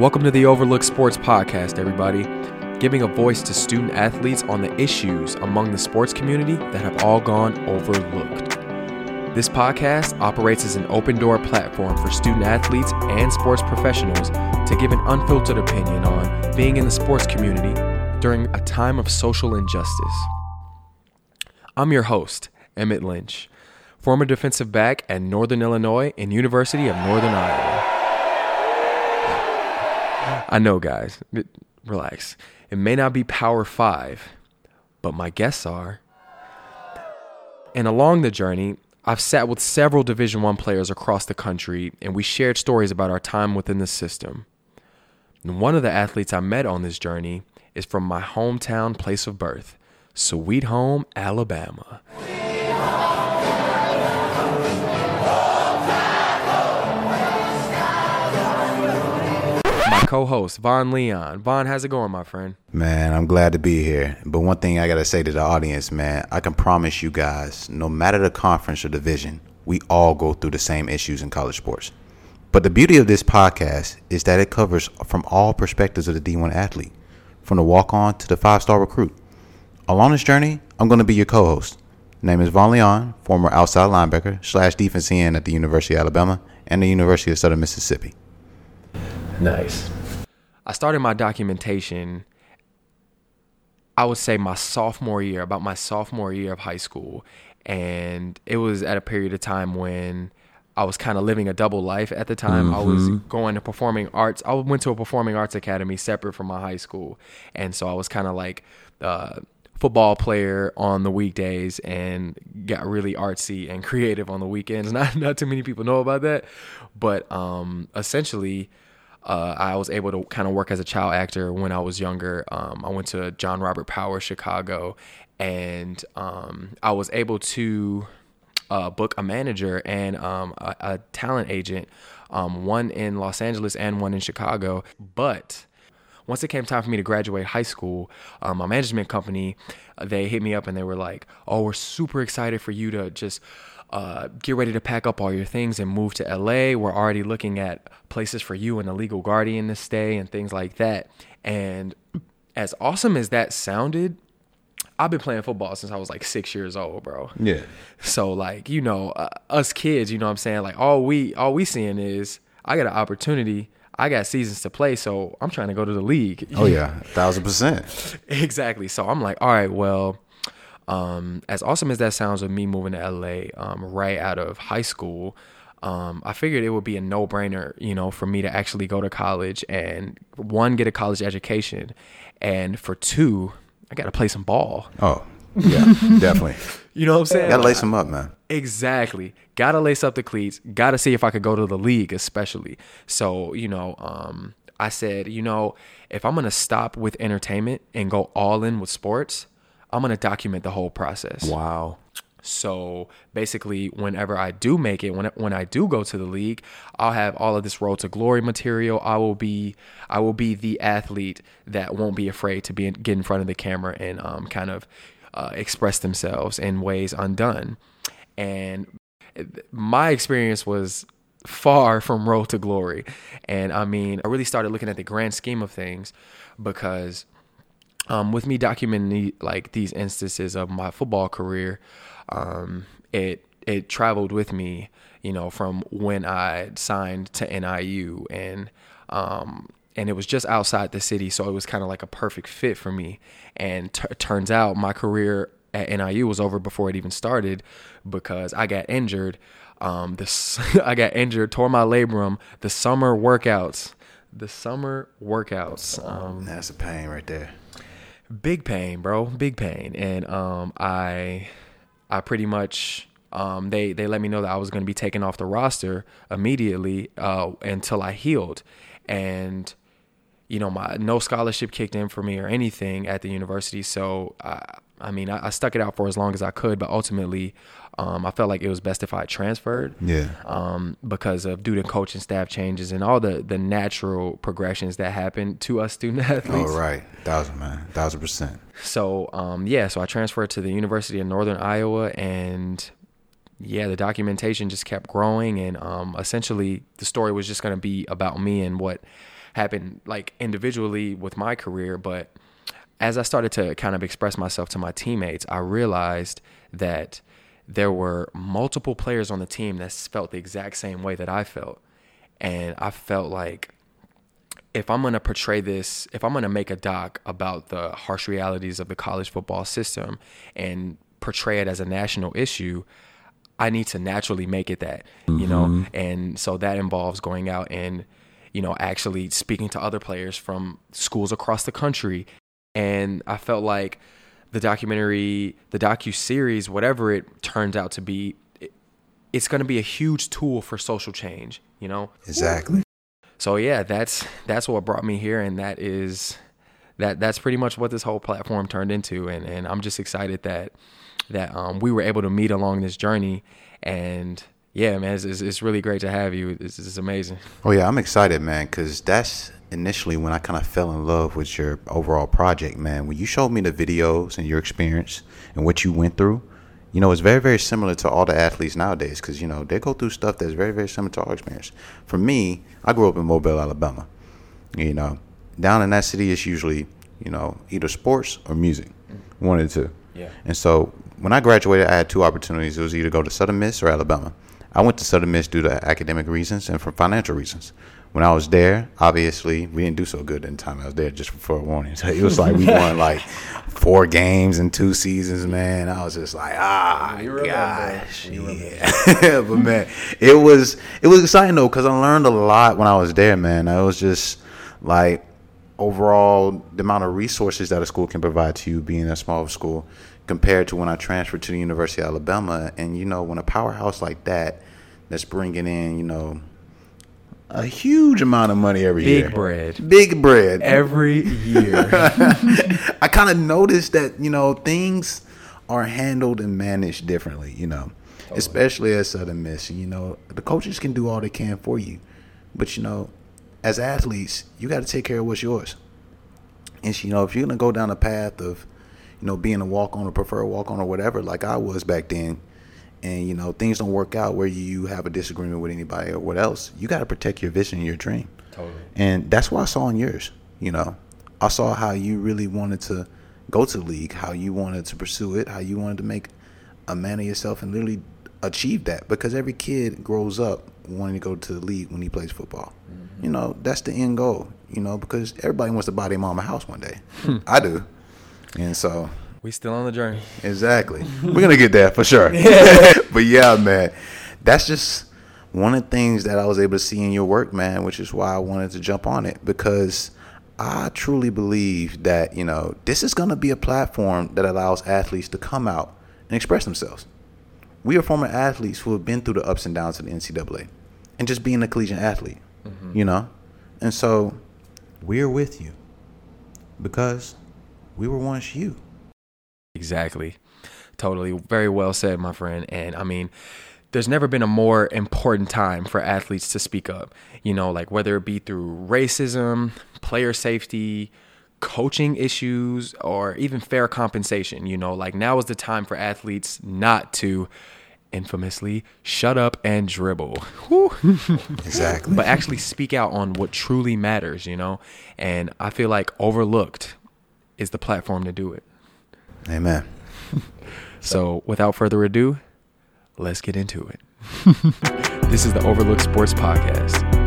Welcome to the Overlook Sports Podcast, everybody. Giving a voice to student athletes on the issues among the sports community that have all gone overlooked. This podcast operates as an open door platform for student athletes and sports professionals to give an unfiltered opinion on being in the sports community during a time of social injustice. I'm your host, Emmett Lynch, former defensive back at Northern Illinois and University of Northern Iowa. I know, guys. Relax. It may not be Power 5, but my guests are. And along the journey, I've sat with several Division 1 players across the country and we shared stories about our time within the system. And one of the athletes I met on this journey is from my hometown place of birth, Sweet Home, Alabama. Co-host Vaughn Leon. Vaughn, how's it going, my friend? Man, I'm glad to be here. But one thing I gotta say to the audience, man, I can promise you guys, no matter the conference or division, we all go through the same issues in college sports. But the beauty of this podcast is that it covers from all perspectives of the D1 athlete, from the walk-on to the five-star recruit. Along this journey, I'm gonna be your co-host. Name is Vaughn Leon, former outside linebacker slash defense end at the University of Alabama and the University of Southern Mississippi. Nice. I started my documentation, I would say my sophomore year, about my sophomore year of high school. And it was at a period of time when I was kind of living a double life at the time. I was going to performing arts. I went to a performing arts academy separate from my high school. And so I was kind of like, uh, football player on the weekdays and got really artsy and creative on the weekends. Not not too many people know about that, but um, essentially, uh, I was able to kind of work as a child actor when I was younger. Um, I went to John Robert Power Chicago, and um, I was able to uh, book a manager and um, a, a talent agent, um, one in Los Angeles and one in Chicago, but once it came time for me to graduate high school, um, my management company, uh, they hit me up and they were like, "Oh, we're super excited for you to just uh, get ready to pack up all your things and move to LA. We're already looking at places for you and a legal guardian to stay and things like that." And as awesome as that sounded, I've been playing football since I was like six years old, bro. Yeah. So like you know, uh, us kids, you know what I'm saying? Like all we all we seeing is I got an opportunity. I got seasons to play, so I'm trying to go to the league. Oh yeah, thousand percent. exactly. So I'm like, all right, well, um, as awesome as that sounds with me moving to LA um, right out of high school, um, I figured it would be a no brainer, you know, for me to actually go to college and one, get a college education, and for two, I got to play some ball. Oh yeah, definitely. You know what I'm saying? Gotta lace them up, man. Exactly. Gotta lace up the cleats. Gotta see if I could go to the league, especially. So, you know, um, I said, you know, if I'm gonna stop with entertainment and go all in with sports, I'm gonna document the whole process. Wow. So basically, whenever I do make it, when when I do go to the league, I'll have all of this road to glory material. I will be I will be the athlete that won't be afraid to be in, get in front of the camera and um, kind of uh, express themselves in ways undone. And my experience was far from road to glory. And I mean, I really started looking at the grand scheme of things because um, with me documenting like these instances of my football career, um, it it traveled with me, you know, from when I signed to NIU and um, and it was just outside the city, so it was kind of like a perfect fit for me. And t- turns out my career at NIU was over before it even started because I got injured. Um, this I got injured, tore my labrum. The summer workouts, the summer workouts. Um, That's a pain right there. big pain, bro, big pain. And um, I, I pretty much um, they they let me know that I was going to be taken off the roster immediately uh, until I healed, and you know my no scholarship kicked in for me or anything at the university. So I, I mean I, I stuck it out for as long as I could, but ultimately um, I felt like it was best if I transferred Yeah. um, because of due to coaching staff changes and all the the natural progressions that happen to us student athletes. Oh right, thousand man, thousand percent. So um, yeah, so I transferred to the University of Northern Iowa, and yeah, the documentation just kept growing, and um, essentially the story was just going to be about me and what happened like individually with my career, but as I started to kind of express myself to my teammates, I realized that there were multiple players on the team that felt the exact same way that I felt. And I felt like if I'm going to portray this, if I'm going to make a doc about the harsh realities of the college football system and portray it as a national issue, I need to naturally make it that, mm-hmm. you know? Mm-hmm. And so that involves going out and, you know, actually speaking to other players from schools across the country. And I felt like the documentary, the docu series, whatever it turns out to be, it's going to be a huge tool for social change, you know? Exactly. So yeah, that's that's what brought me here and that is that that's pretty much what this whole platform turned into and and I'm just excited that that um, we were able to meet along this journey. And yeah, man, it's, it's really great to have you. It's, it's amazing. Oh yeah, I'm excited, man, because that's initially when I kind of fell in love with your overall project, man. When you showed me the videos and your experience and what you went through, you know, it's very, very similar to all the athletes nowadays because, you know, they go through stuff that's very, very similar to our experience. For me, I grew up in Mobile, Alabama. You know, down in that city, it's usually, you know, either sports or music, one of the two. Yeah. And so when I graduated, I had two opportunities. It was either go to Southern Miss or Alabama. I went to Southern Miss due to academic reasons and for financial reasons. When I was there, obviously we didn't do so good in the time I was there. Just for a warning, so it was like we won like four games in two seasons. Man, I was just like, ah, you gosh, yeah. but man, it was it was exciting though because I learned a lot when I was there. Man, I was just like overall the amount of resources that a school can provide to you being a small school compared to when I transferred to the University of Alabama. And you know, when a powerhouse like that that's bringing in, you know, a huge amount of money every Big year. Big bread. Big bread. Every year. I kind of noticed that, you know, things are handled and managed differently, you know, totally. especially at Southern Miss. You know, the coaches can do all they can for you. But, you know, as athletes, you got to take care of what's yours. And, you know, if you're going to go down the path of, you know, being a walk on or prefer walk on or whatever, like I was back then, and you know things don't work out where you have a disagreement with anybody or what else, you got to protect your vision and your dream. Totally. And that's what I saw in yours. You know, I saw how you really wanted to go to the league, how you wanted to pursue it, how you wanted to make a man of yourself and literally achieve that. Because every kid grows up wanting to go to the league when he plays football. Mm-hmm. You know, that's the end goal. You know, because everybody wants to buy their mom a house one day. I do. And so we still on the journey. Exactly. We're gonna get there for sure. but yeah, man, that's just one of the things that I was able to see in your work, man, which is why I wanted to jump on it because I truly believe that you know this is gonna be a platform that allows athletes to come out and express themselves. We are former athletes who have been through the ups and downs of the NCAA, and just being a collegiate athlete, mm-hmm. you know, and so we're with you because we were once you. Exactly. Totally. Very well said, my friend. And I mean, there's never been a more important time for athletes to speak up. You know, like whether it be through racism, player safety, coaching issues, or even fair compensation. You know, like now is the time for athletes not to infamously shut up and dribble. exactly. But actually speak out on what truly matters, you know? And I feel like overlooked is the platform to do it. Amen. so, without further ado, let's get into it. this is the Overlooked Sports Podcast.